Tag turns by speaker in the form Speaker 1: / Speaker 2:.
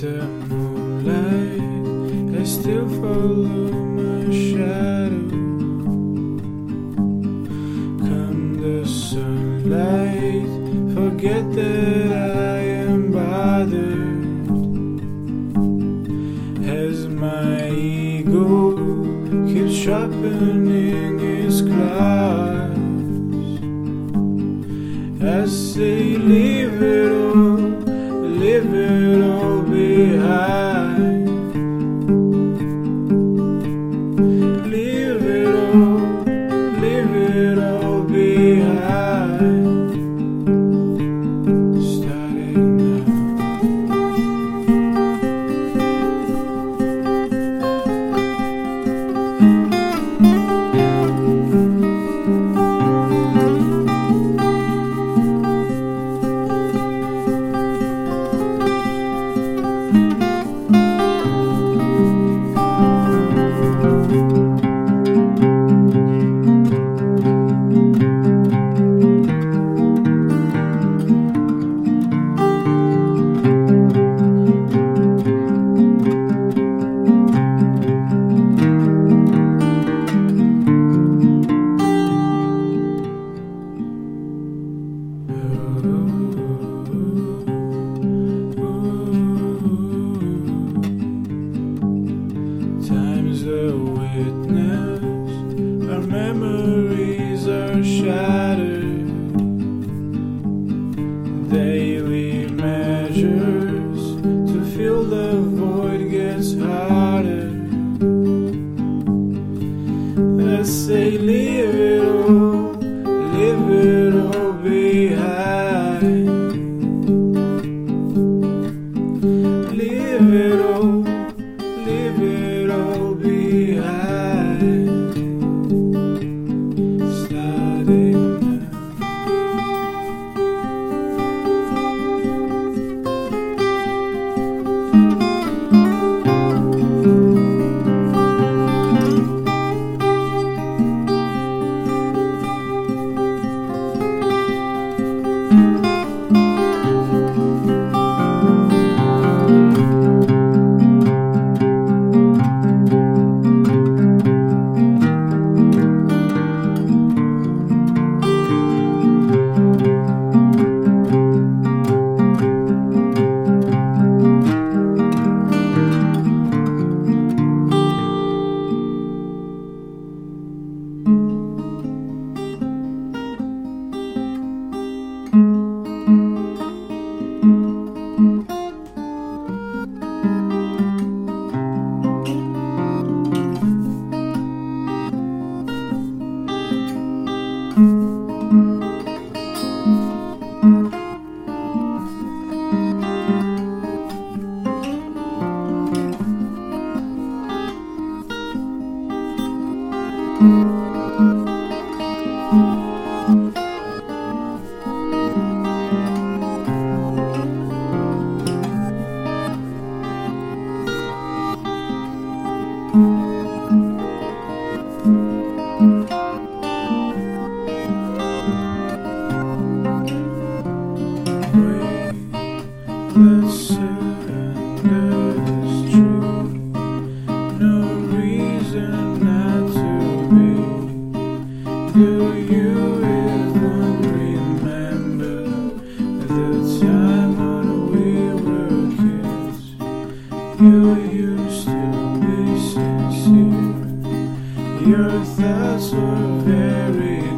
Speaker 1: the moonlight, I still follow my shadow. Come the sunlight, forget that I am bothered. As my ego keeps sharpening its claws, I say, leave it all, our memories are shattered. Daily measures to fill the void gets harder. Say, leave it all, leave it all behind. Leave it Let's earth as a very.